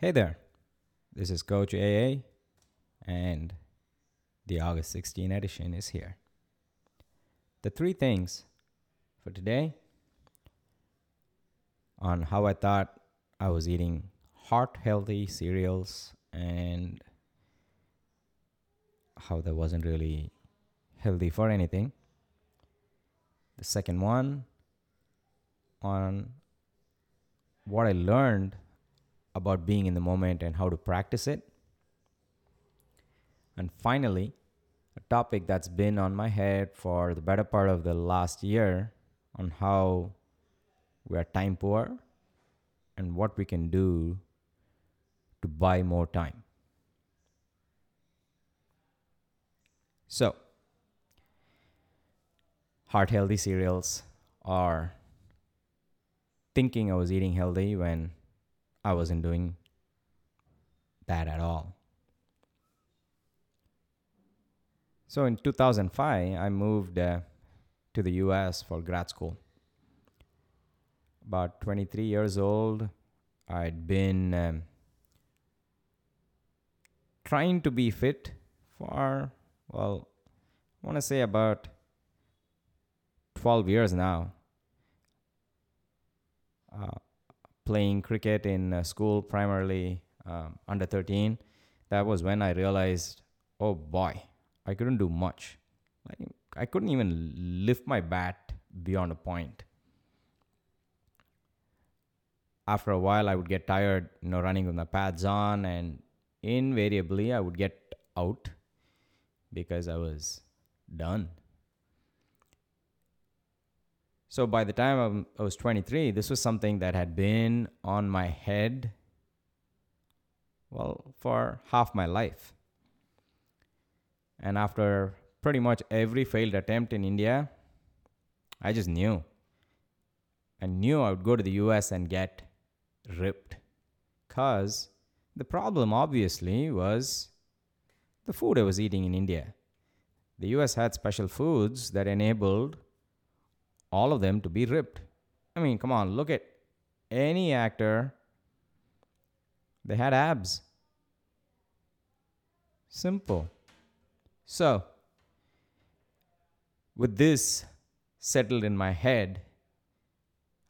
Hey there, this is Coach AA, and the August 16 edition is here. The three things for today on how I thought I was eating heart healthy cereals and how that wasn't really healthy for anything. The second one on what I learned about being in the moment and how to practice it. And finally, a topic that's been on my head for the better part of the last year on how we are time poor and what we can do to buy more time. So, heart healthy cereals are thinking I was eating healthy when I wasn't doing that at all. So in 2005, I moved uh, to the US for grad school. About 23 years old, I'd been um, trying to be fit for, well, I want to say about 12 years now. Uh, playing cricket in uh, school, primarily um, under 13, that was when I realized, oh boy, I couldn't do much. Like, I couldn't even lift my bat beyond a point. After a while, I would get tired, you know, running with my pads on, and invariably, I would get out because I was done. So by the time I was 23, this was something that had been on my head, well, for half my life. And after pretty much every failed attempt in India, I just knew. I knew I would go to the US and get ripped. Because the problem, obviously, was the food I was eating in India. The US had special foods that enabled all of them to be ripped. I mean, come on, look at any actor. They had abs. Simple. So, with this settled in my head,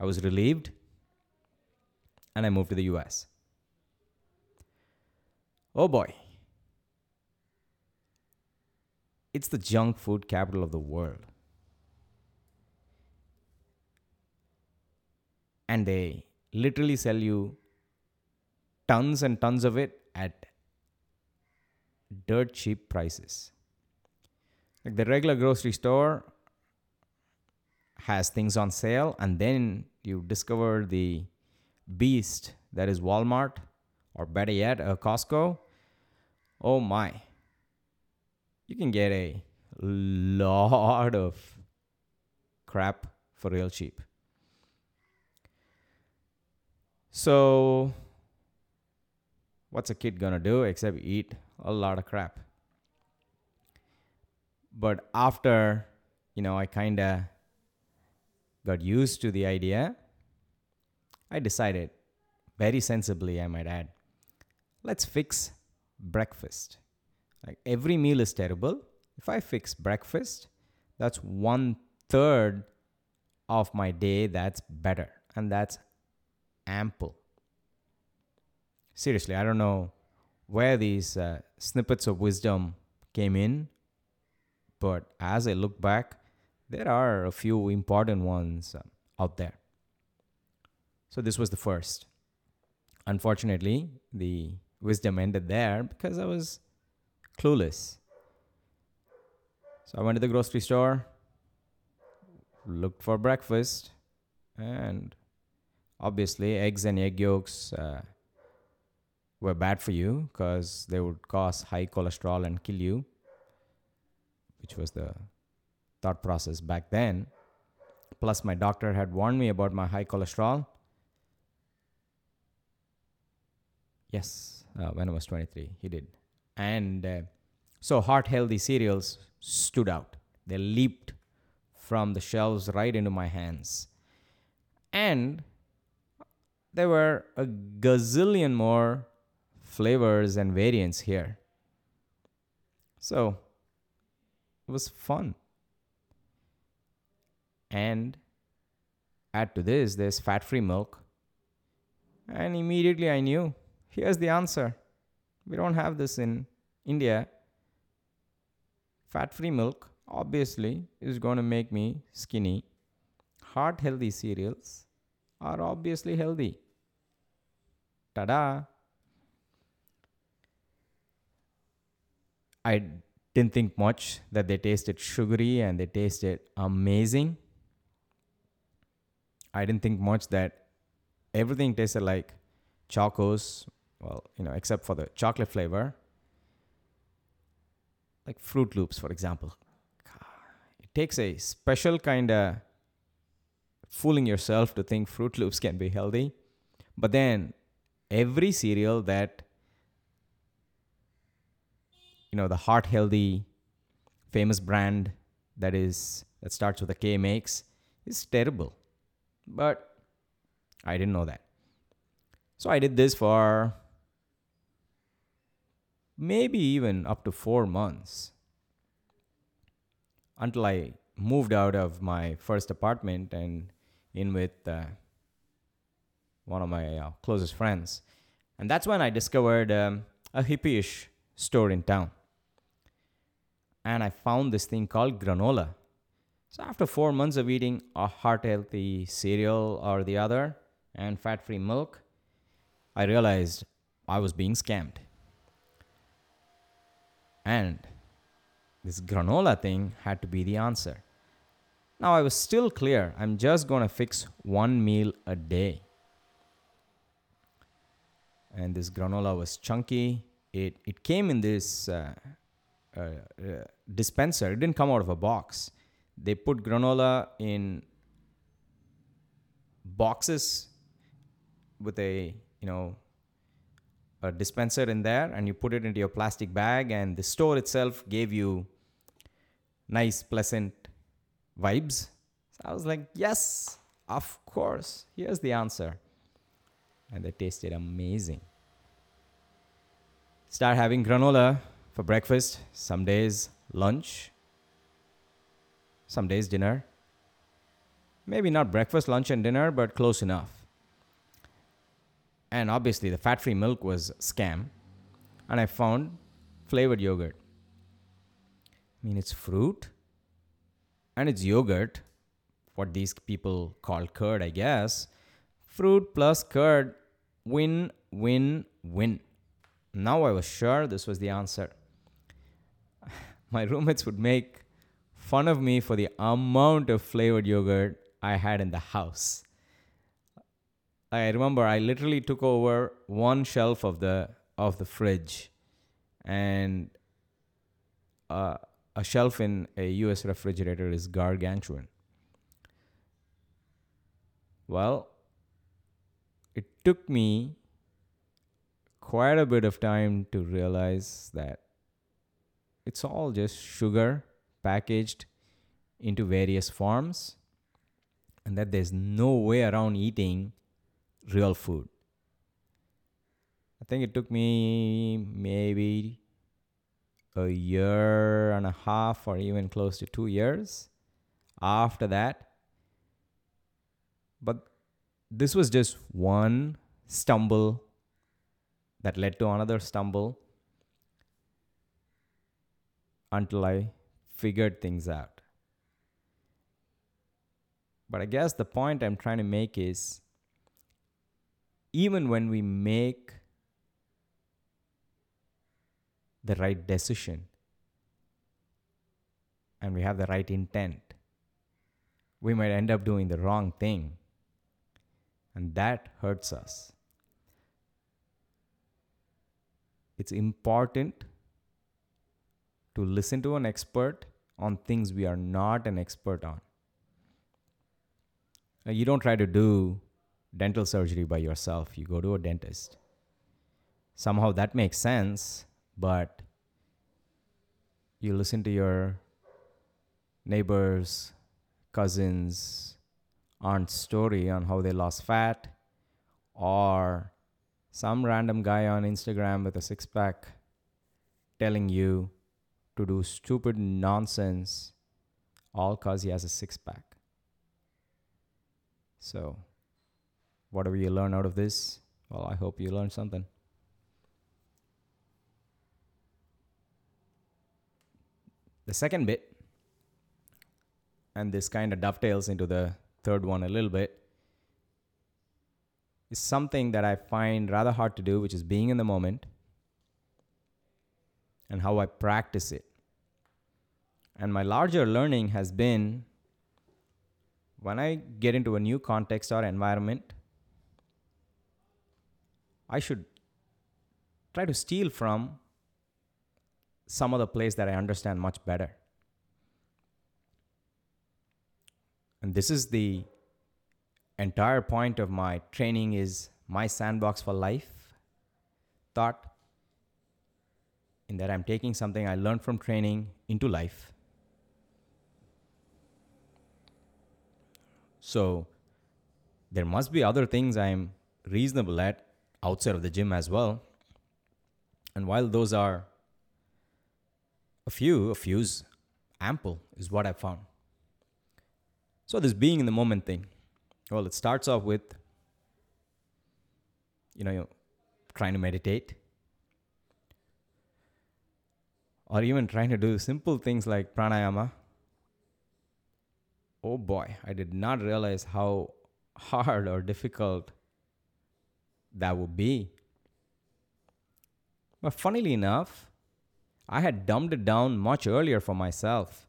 I was relieved and I moved to the US. Oh boy. It's the junk food capital of the world. And they literally sell you tons and tons of it at dirt cheap prices. Like the regular grocery store has things on sale, and then you discover the beast that is Walmart, or better yet, a Costco. Oh my. You can get a lot of crap for real cheap. So, what's a kid gonna do except eat a lot of crap? But after, you know, I kind of got used to the idea, I decided, very sensibly, I might add, let's fix breakfast. Like every meal is terrible. If I fix breakfast, that's one third of my day that's better. And that's ample. Seriously, I don't know where these uh, snippets of wisdom came in, but as I look back, there are a few important ones uh, out there. So, this was the first. Unfortunately, the wisdom ended there because I was clueless. So, I went to the grocery store, looked for breakfast, and obviously eggs and egg yolks uh, were bad for you because they would cause high cholesterol and kill you which was the thought process back then. Plus my doctor had warned me about my high cholesterol. Yes uh, when i was 23 he did. And uh, so heart healthy cereals stood out. They leaped from the shelves right into my hands. And there were a gazillion more flavors and variants here. So it was fun. And add to this, there's fat free milk. And immediately I knew here's the answer. We don't have this in India. Fat free milk, obviously, is going to make me skinny. Heart healthy cereals are obviously healthy. Ta da! I didn't think much that they tasted sugary and they tasted amazing. I didn't think much that everything tasted like chocos, well, you know, except for the chocolate flavor. Like Froot Loops, for example. It takes a special kind of fooling yourself to think Froot Loops can be healthy. But then every cereal that you know the heart healthy famous brand that is that starts with a K makes is terrible. But I didn't know that. So I did this for maybe even up to 4 months until I moved out of my first apartment and in with uh, one of my uh, closest friends. And that's when I discovered um, a hippie-ish store in town. And I found this thing called granola. So after four months of eating a heart healthy cereal or the other and fat free milk, I realized I was being scammed. And this granola thing had to be the answer. Now I was still clear, I'm just going to fix one meal a day. And this granola was chunky. It, it came in this uh, uh, uh, dispenser, it didn't come out of a box. They put granola in boxes with a, you know, a dispenser in there and you put it into your plastic bag and the store itself gave you nice pleasant vibes. So i was like yes of course. Here's the answer. And they tasted amazing. Start having granola for breakfast some days lunch some days dinner. Maybe not breakfast lunch and dinner but close enough. And obviously the fat-free milk was scam. And i found flavored yogurt. I mean it's fruit and it's yogurt what these people call curd i guess. Fruit plus curd win win win. Now i was sure this was the answer. My roommates would make fun of me for the amount of flavored yogurt i had in the house. I remember I literally took over one shelf of the of the fridge, and uh, a shelf in a U.S. refrigerator is gargantuan. Well, it took me quite a bit of time to realize that it's all just sugar packaged into various forms, and that there's no way around eating real food. I think it took me maybe a year and a half or even close to two years after that. But this was just one stumble that led to another stumble until I figured things out. But I guess the point I'm trying to make is even when we make the right decision and we have the right intent, we might end up doing the wrong thing. And that hurts us. It's important to listen to an expert on things we are not an expert on. You don't try to do dental surgery by yourself, you go to a dentist. Somehow that makes sense, but you listen to your neighbors, cousins, aunt's story on how they lost fat, or some random guy on Instagram with a six pack telling you to do stupid nonsense all because he has a six pack. So, whatever you learn out of this, well, I hope you learned something. The second bit, and this kind of dovetails into the third one a little bit, is something that I find rather hard to do, which is being in the moment and how I practice it. And my larger learning has been when I get into a new context or environment, I should try to steal from some other place that I understand much better. And this is the entire point of my training is my sandbox for life thought in that I'm taking something I learned from training into life. So there must be other things I'm reasonable at outside of the gym as well. And while those are a few, a few's ample is what I found. So this being in the moment thing. Well, it starts off with you know, trying to meditate or even trying to do simple things like pranayama. Oh boy, I did not realize how hard or difficult that would be. But funnily enough, I had dumbed it down much earlier for myself.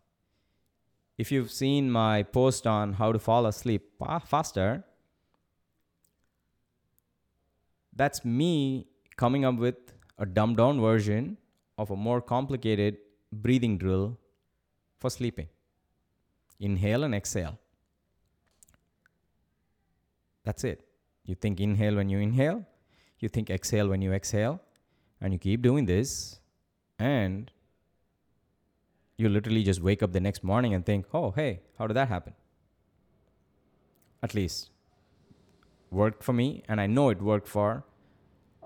If you've seen my post on how to fall asleep faster, that's me coming up with a dumbed down version of a more complicated breathing drill for sleeping. Inhale and exhale. That's it. You think inhale when you inhale, you think exhale when you exhale, and you keep doing this and you literally just wake up the next morning and think, oh, hey, how did that happen? At least worked for me, and I know it worked for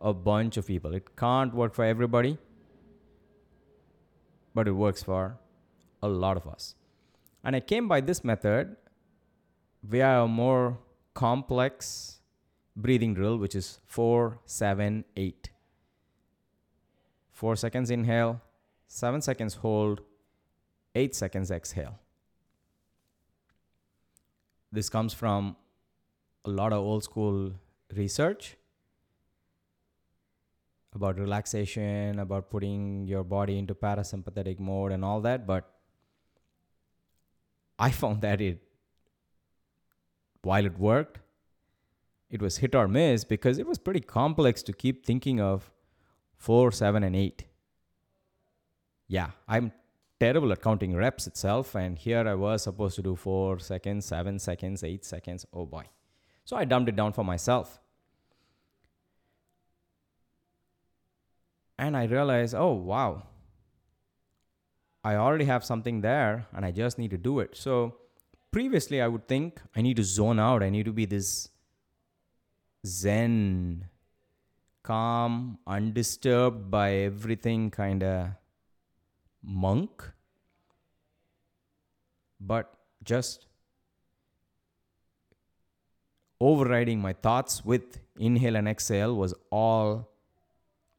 a bunch of people. It can't work for everybody, but it works for a lot of us. And I came by this method via a more complex breathing drill, which is 4 7 8. 4 seconds inhale, 7 seconds hold, 8 seconds exhale. This comes from a lot of old school research about relaxation, about putting your body into parasympathetic mode and all that, but I found that it while it worked, it was hit or miss because it was pretty complex to keep thinking of four, seven, and eight. Yeah, I'm terrible at counting reps itself, and here I was supposed to do four seconds, seven seconds, eight seconds. Oh boy. So I dumbed it down for myself. And I realized, oh wow, I already have something there and I just need to do it. So previously I would think I need to zone out, I need to be this zen calm, undisturbed by everything kind of monk, but just overriding my thoughts with inhale and exhale was all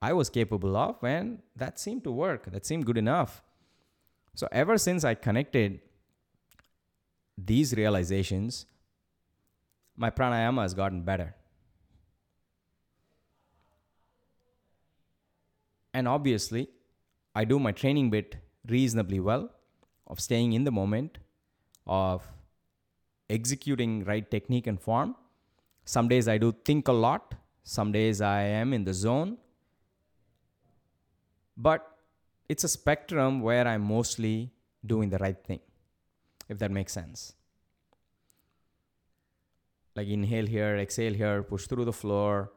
I was capable of, and that seemed to work. That seemed good enough. So, ever since I connected these realizations, my pranayama has gotten better. And obviously, I do my training bit reasonably well of staying in the moment, of executing right technique and form. Some days I do think a lot, some days I am in the zone. But it's a spectrum where I'm mostly doing the right thing, if that makes sense. Like inhale here, exhale here, push through the floor,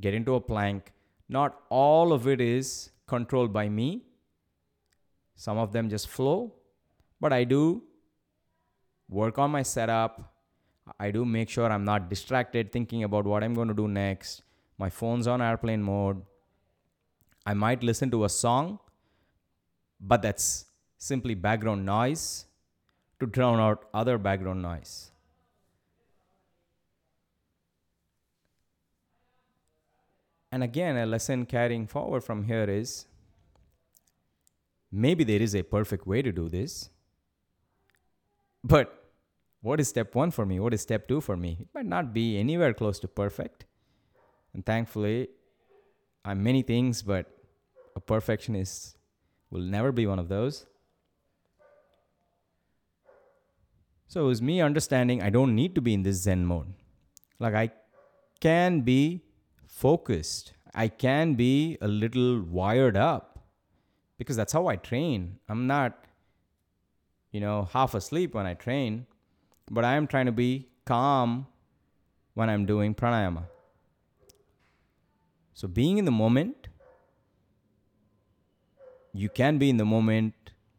get into a plank, not all of it is controlled by me. Some of them just flow, but I do work on my setup. I do make sure I'm not distracted thinking about what I'm going to do next. My phone's on airplane mode. I might listen to a song, but that's simply background noise to drown out other background noise. And again, a lesson carrying forward from here is maybe there is a perfect way to do this, but what is step one for me? What is step two for me? It might not be anywhere close to perfect. And thankfully, I'm many things, but a perfectionist will never be one of those. So it was me understanding I don't need to be in this Zen mode. Like I can be focused. I can be a little wired up because that's how I train. I'm not, you know, half asleep when I train, but I am trying to be calm when I'm doing pranayama. So being in the moment, you can be in the moment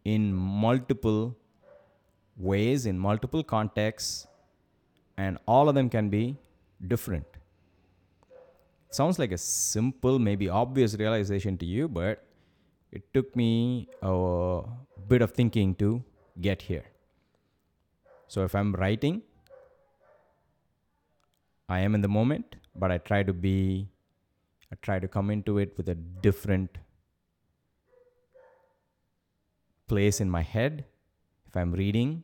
in multiple ways, in multiple contexts, and all of them can be different. Sounds like a simple, maybe obvious realization to you, but it took me a bit of thinking to get here. So if I'm writing, I am in the moment, but I try to be, I try to come into it with a different place in my head. If I'm reading,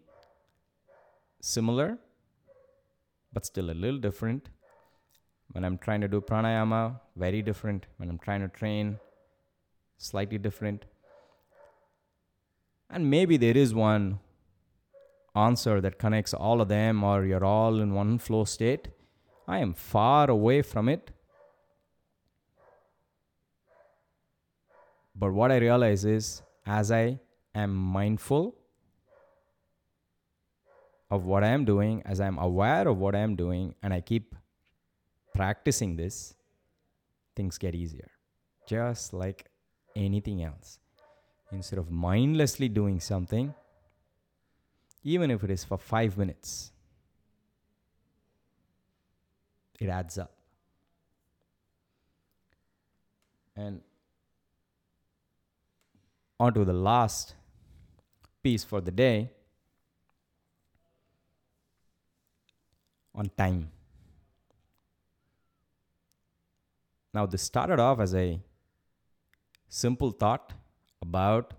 similar, but still a little different. When I'm trying to do pranayama, very different. When I'm trying to train, slightly different. And maybe there is one answer that connects all of them, or you're all in one flow state. I am far away from it. But what I realize is as I am mindful of what I am doing, as I'm aware of what I am doing, and I keep practicing this, things get easier. Just like anything else. Instead of mindlessly doing something, even if it is for five minutes, it adds up. And on to the last piece for the day on time. Now, this started off as a simple thought about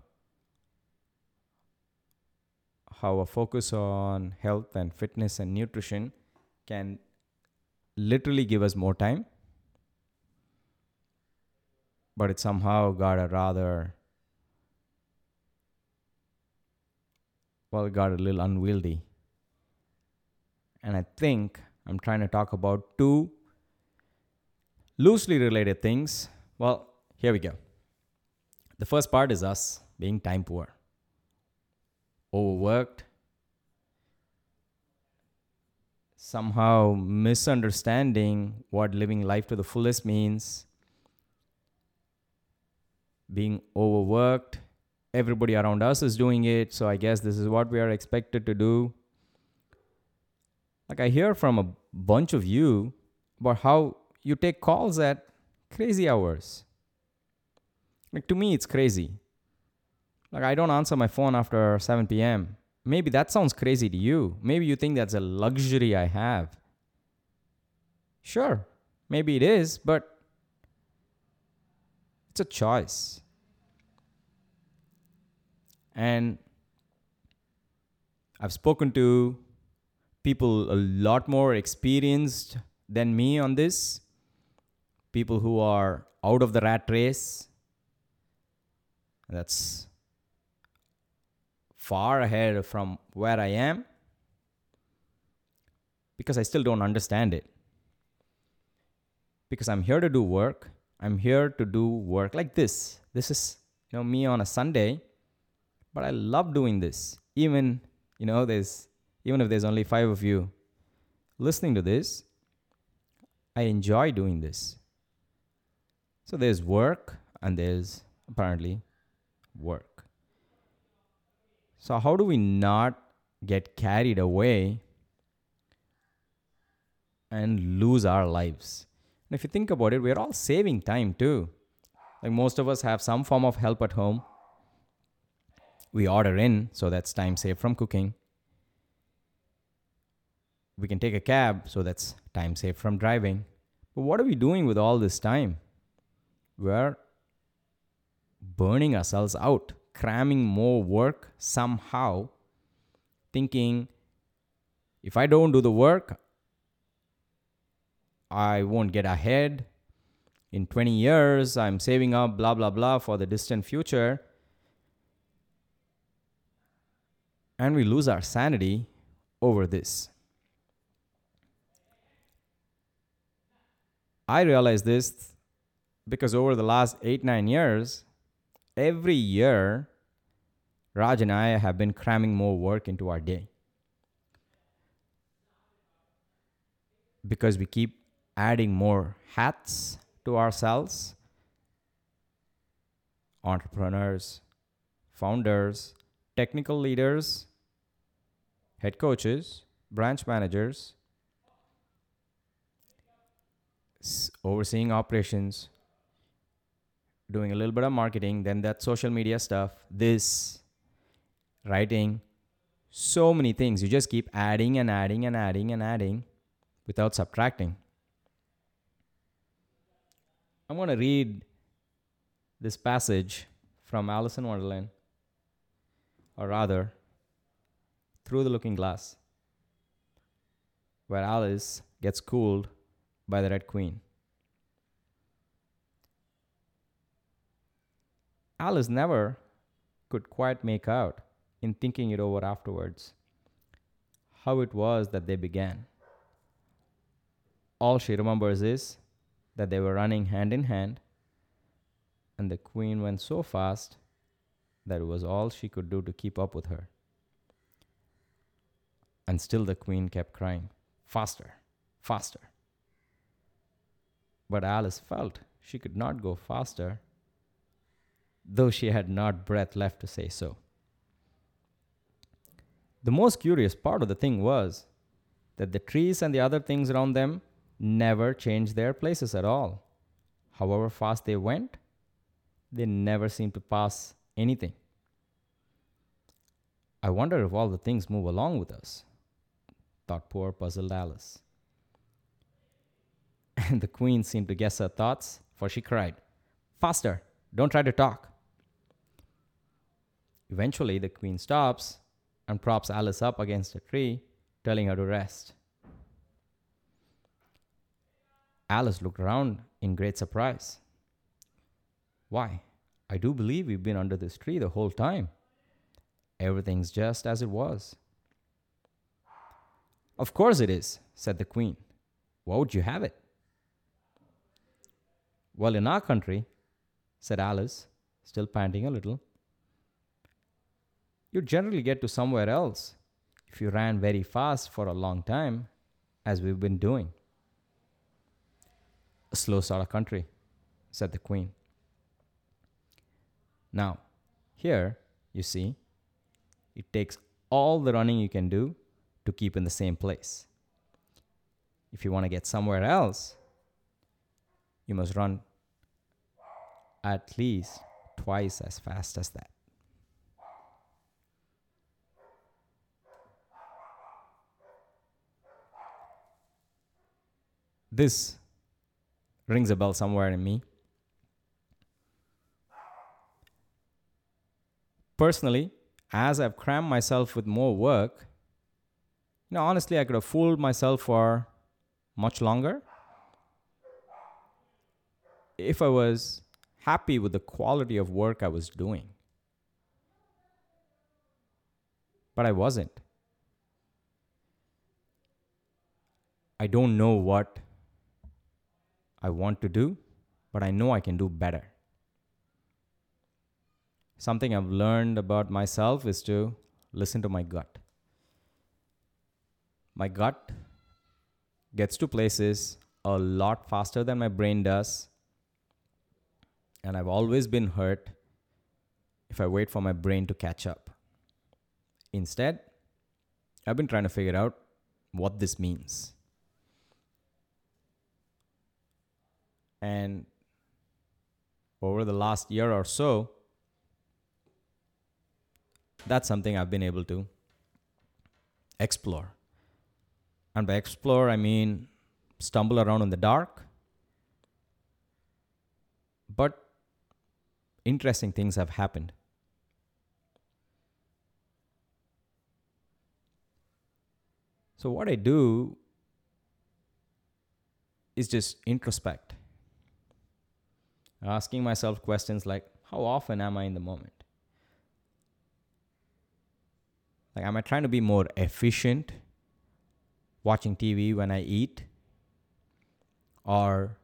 how a focus on health and fitness and nutrition can literally give us more time, but it somehow got a rather, well, it got a little unwieldy. And I think I'm trying to talk about two loosely related things. Well, here we go. The first part is us being time poor, overworked, somehow misunderstanding what living life to the fullest means, being overworked. Everybody around us is doing it, so I guess this is what we are expected to do. Like, I hear from a bunch of you about how you take calls at crazy hours. Like, to me, it's crazy. Like, I don't answer my phone after 7 p.m. Maybe that sounds crazy to you. Maybe you think that's a luxury I have. Sure, maybe it is, but it's a choice. And I've spoken to people a lot more experienced than me on this, people who are out of the rat race. That's far ahead from where I am because I still don't understand it. Because I'm here to do work. I'm here to do work like this. This is, you know, me on a Sunday, but I love doing this. Even, you know, there's even if there's only 5 of you listening to this, I enjoy doing this. So there's work and there's apparently work. So, how do we not get carried away and lose our lives? And if you think about it, we're all saving time too. Like most of us have some form of help at home. We order in, so that's time saved from cooking. We can take a cab, so that's time saved from driving. But what are we doing with all this time? We're burning ourselves out, cramming more work somehow, thinking if I don't do the work, I won't get ahead. In 20 years, I'm saving up, blah, blah, blah, for the distant future. And we lose our sanity over this. I realized this because over the last eight, nine years, every year, Raj and I have been cramming more work into our day. Because we keep adding more hats to ourselves entrepreneurs, founders, technical leaders, head coaches, branch managers, overseeing operations, doing a little bit of marketing, then that social media stuff, this, writing, so many things. You just keep adding and adding and adding and adding without subtracting. I'm going to read this passage from Alice in Wonderland, or rather, Through the Looking Glass, where Alice gets cooled by the Red Queen. Alice never could quite make out, in thinking it over afterwards, how it was that they began. All she remembers is that they were running hand in hand, and the queen went so fast that it was all she could do to keep up with her. And still the queen kept crying, Faster, faster. But Alice felt she could not go faster, though she had not breath left to say so. The most curious part of the thing was that the trees and the other things around them never changed their places at all. However fast they went, they never seemed to pass anything. I wonder if all the things move along with us, thought poor puzzled Alice. And the queen seemed to guess her thoughts, for she cried, Faster, don't try to talk. Eventually, the queen stops and props Alice up against a tree, telling her to rest. Alice looked around in great surprise. Why, I do believe we've been under this tree the whole time. Everything's just as it was. Of course it is, said the queen. Why would you have it? Well, in our country, said Alice, still panting a little, you generally get to somewhere else if you ran very fast for a long time, as we've been doing. A slow sort of country, said the queen. Now, here, you see, it takes all the running you can do to keep in the same place. If you want to get somewhere else, you must run at least twice as fast as that. This rings a bell somewhere in me. Personally, as I've crammed myself with more work, you know, honestly, I could have fooled myself for much longer if I was happy with the quality of work I was doing. But I wasn't. I don't know what I want to do, but I know I can do better. Something I've learned about myself is to listen to my gut. My gut gets to places a lot faster than my brain does. And I've always been hurt if I wait for my brain to catch up. Instead, I've been trying to figure out what this means. And over the last year or so, that's something I've been able to explore. And by explore, I mean stumble around in the dark. But interesting things have happened. So, what I do is just introspect, asking myself questions like, How often am I in the moment? Like, am I trying to be more efficient watching TV when I eat? Or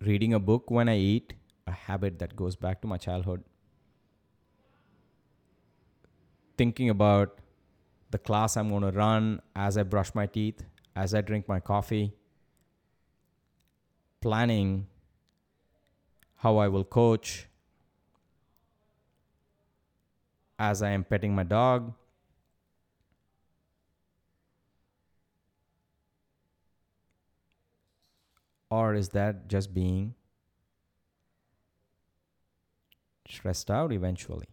reading a book when I eat? A habit that goes back to my childhood. Thinking about the class I'm going to run as I brush my teeth, as I drink my coffee. Planning how I will coach as I am petting my dog. Or is that just being stressed out eventually?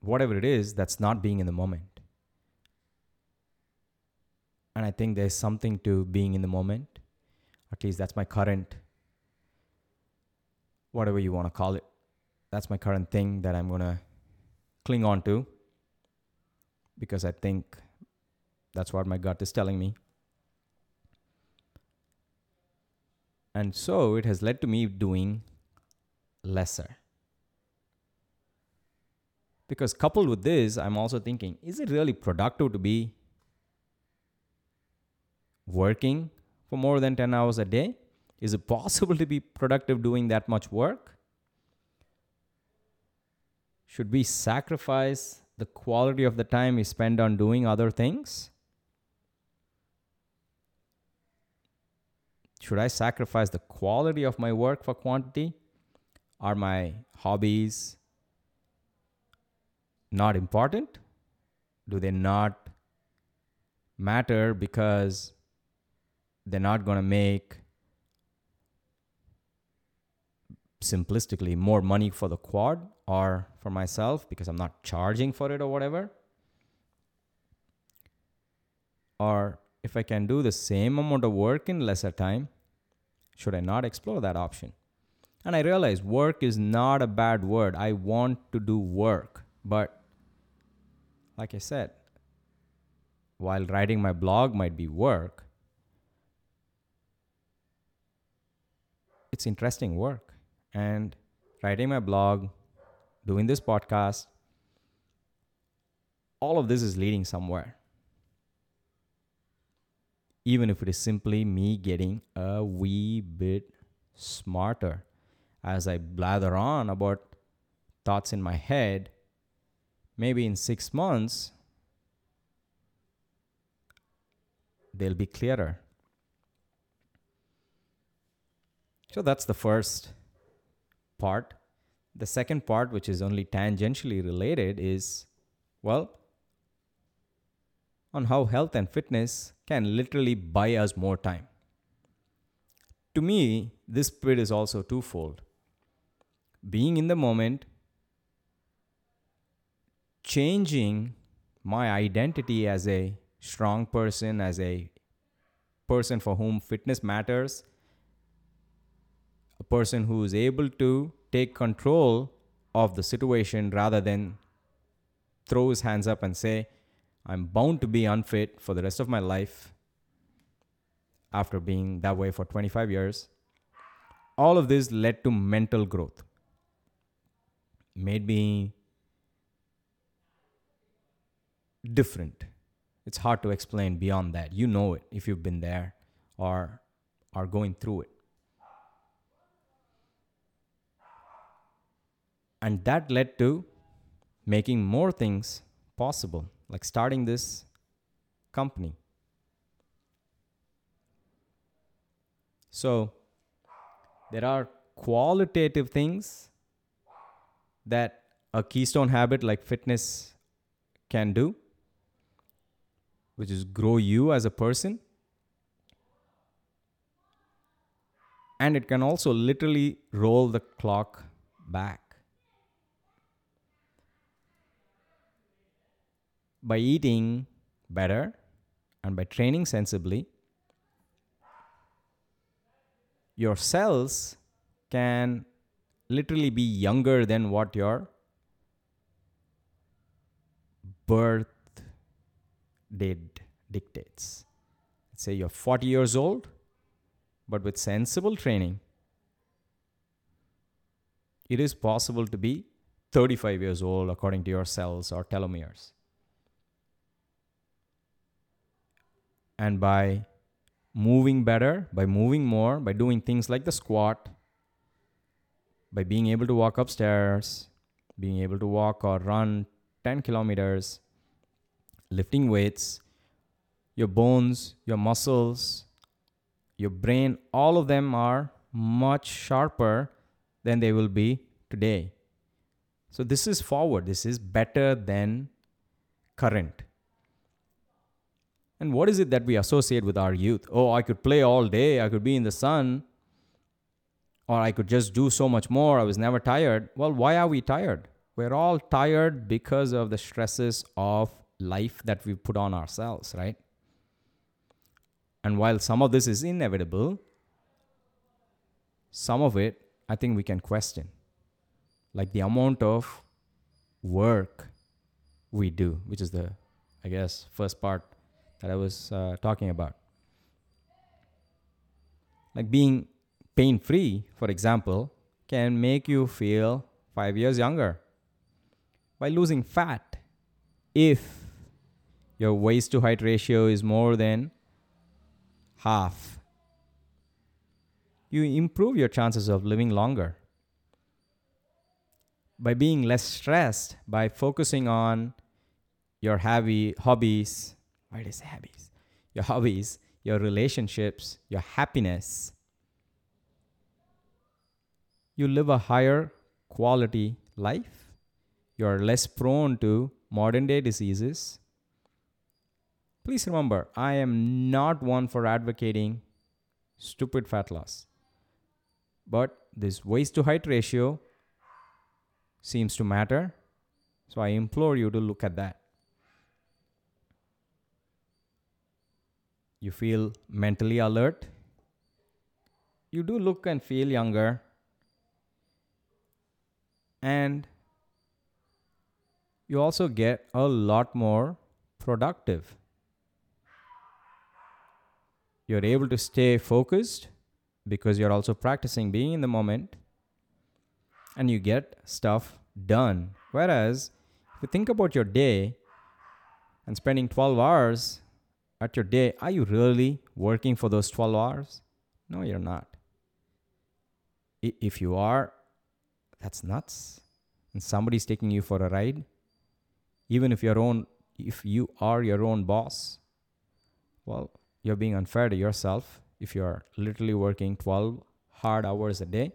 Whatever it is, that's not being in the moment. And I think there's something to being in the moment. At least that's my current, whatever you want to call it. That's my current thing that I'm going to cling on to because I think that's what my gut is telling me. And so it has led to me doing lesser. Because coupled with this, I'm also thinking is it really productive to be working for more than 10 hours a day? Is it possible to be productive doing that much work? Should we sacrifice the quality of the time we spend on doing other things? Should I sacrifice the quality of my work for quantity? Are my hobbies not important? Do they not matter because they're not going to make simplistically more money for the quad or for myself because I'm not charging for it or whatever? Or if I can do the same amount of work in lesser time, should I not explore that option? And I realize work is not a bad word. I want to do work. But like I said, while writing my blog might be work, it's interesting work. And writing my blog, doing this podcast, all of this is leading somewhere even if it is simply me getting a wee bit smarter as I blather on about thoughts in my head. Maybe in six months, they'll be clearer. So that's the first part. The second part, which is only tangentially related, is well, on how health and fitness can literally buy us more time. To me, this spirit is also twofold being in the moment, changing my identity as a strong person, as a person for whom fitness matters, a person who is able to take control of the situation rather than throw his hands up and say, I'm bound to be unfit for the rest of my life after being that way for 25 years. All of this led to mental growth, made me different. It's hard to explain beyond that. You know it if you've been there or are going through it. And that led to making more things possible like starting this company. So, there are qualitative things that a keystone habit like fitness can do, which is grow you as a person. And it can also literally roll the clock back. By eating better and by training sensibly, your cells can literally be younger than what your birth date dictates. Let's say you're 40 years old, but with sensible training, it is possible to be 35 years old according to your cells or telomeres. And by moving better, by moving more, by doing things like the squat, by being able to walk upstairs, being able to walk or run 10 kilometers, lifting weights, your bones, your muscles, your brain, all of them are much sharper than they will be today. So, this is forward, this is better than current. And what is it that we associate with our youth? Oh, I could play all day, I could be in the sun, or I could just do so much more. I was never tired. Well, why are we tired? We're all tired because of the stresses of life that we put on ourselves, right? And while some of this is inevitable, some of it I think we can question. Like the amount of work we do, which is the, I guess, first part that I was uh, talking about. Like being pain free, for example, can make you feel five years younger by losing fat if your waist to height ratio is more than half. You improve your chances of living longer. By being less stressed, by focusing on your heavy hobbies, why did I say hobbies? Your hobbies, your relationships, your happiness, you live a higher quality life. You are less prone to modern day diseases. Please remember, I am not one for advocating stupid fat loss. But this waist to height ratio seems to matter. So I implore you to look at that. You feel mentally alert. You do look and feel younger and you also get a lot more productive. You're able to stay focused because you're also practicing being in the moment and you get stuff done. Whereas, if you think about your day and spending 12 hours at your day, are you really working for those 12 hours? No, you're not. If you are, that's nuts. And somebody's taking you for a ride. Even if your own if you are your own boss, well, you're being unfair to yourself if you're literally working 12 hard hours a day.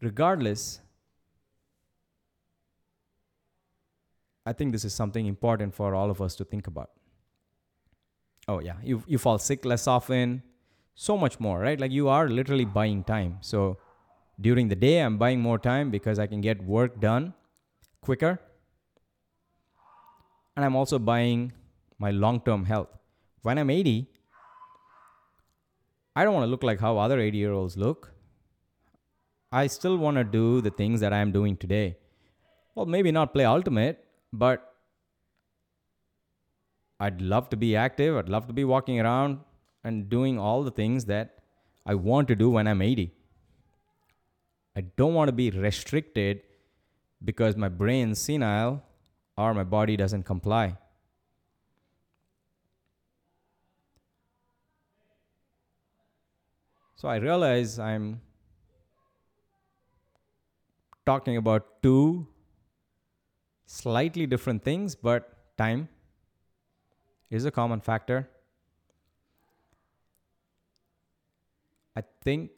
Regardless, I think this is something important for all of us to think about. Oh, yeah, you, you fall sick less often, so much more, right? Like you are literally buying time. So during the day, I'm buying more time because I can get work done quicker. And I'm also buying my long term health. When I'm 80, I don't want to look like how other 80 year olds look. I still want to do the things that I'm doing today. Well, maybe not play ultimate, but I'd love to be active. I'd love to be walking around and doing all the things that I want to do when I'm 80. I don't want to be restricted because my brain's senile or my body doesn't comply. So I realize I'm talking about two slightly different things, but time is a common factor. I think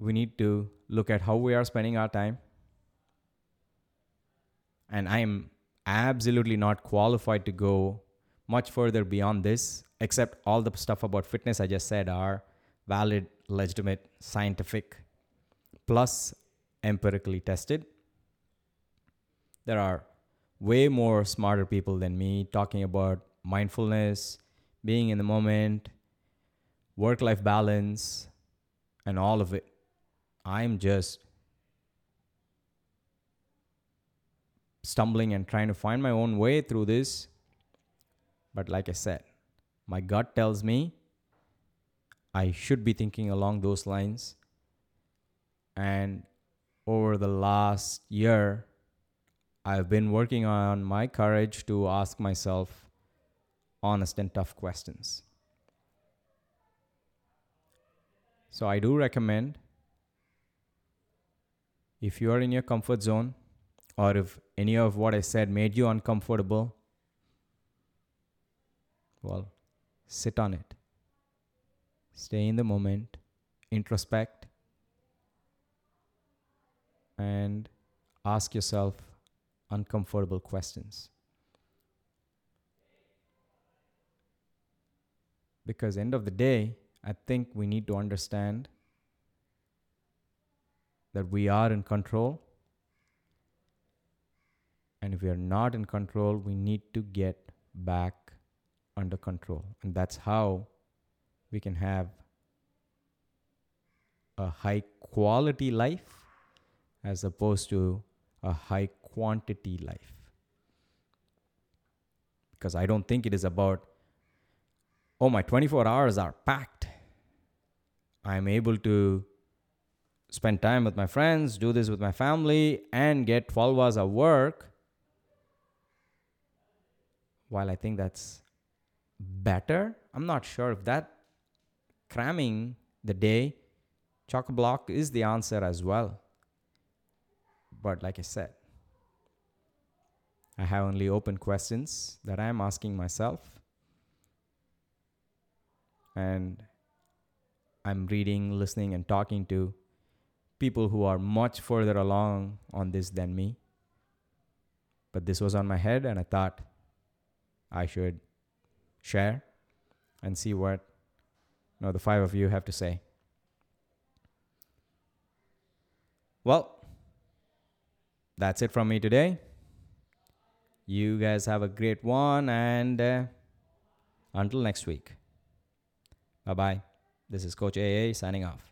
we need to look at how we are spending our time. And I am absolutely not qualified to go much further beyond this. except all the stuff about fitness I just said are valid, legitimate, scientific, plus empirically tested. There are way more smarter people than me talking about mindfulness, being in the moment, work life balance, and all of it. I'm just stumbling and trying to find my own way through this. But like I said, my gut tells me I should be thinking along those lines. And over the last year, I've been working on my courage to ask myself honest and tough questions. So I do recommend if you are in your comfort zone or if any of what I said made you uncomfortable, well, sit on it. Stay in the moment, introspect, and ask yourself uncomfortable questions. Because end of the day, I think we need to understand that we are in control. And if we are not in control, we need to get back under control. And that's how we can have a high quality life as opposed to a high quantity life. Because I don't think it is about, oh, my 24 hours are packed. I'm able to spend time with my friends, do this with my family, and get 12 hours of work. While I think that's better, I'm not sure if that cramming the day chock block is the answer as well. But like I said, I have only open questions that I'm asking myself. And I'm reading, listening, and talking to people who are much further along on this than me. But this was on my head, and I thought I should share and see what you know, the five of you have to say. Well, that's it from me today. You guys have a great one, and uh, until next week. Bye bye. This is Coach AA signing off.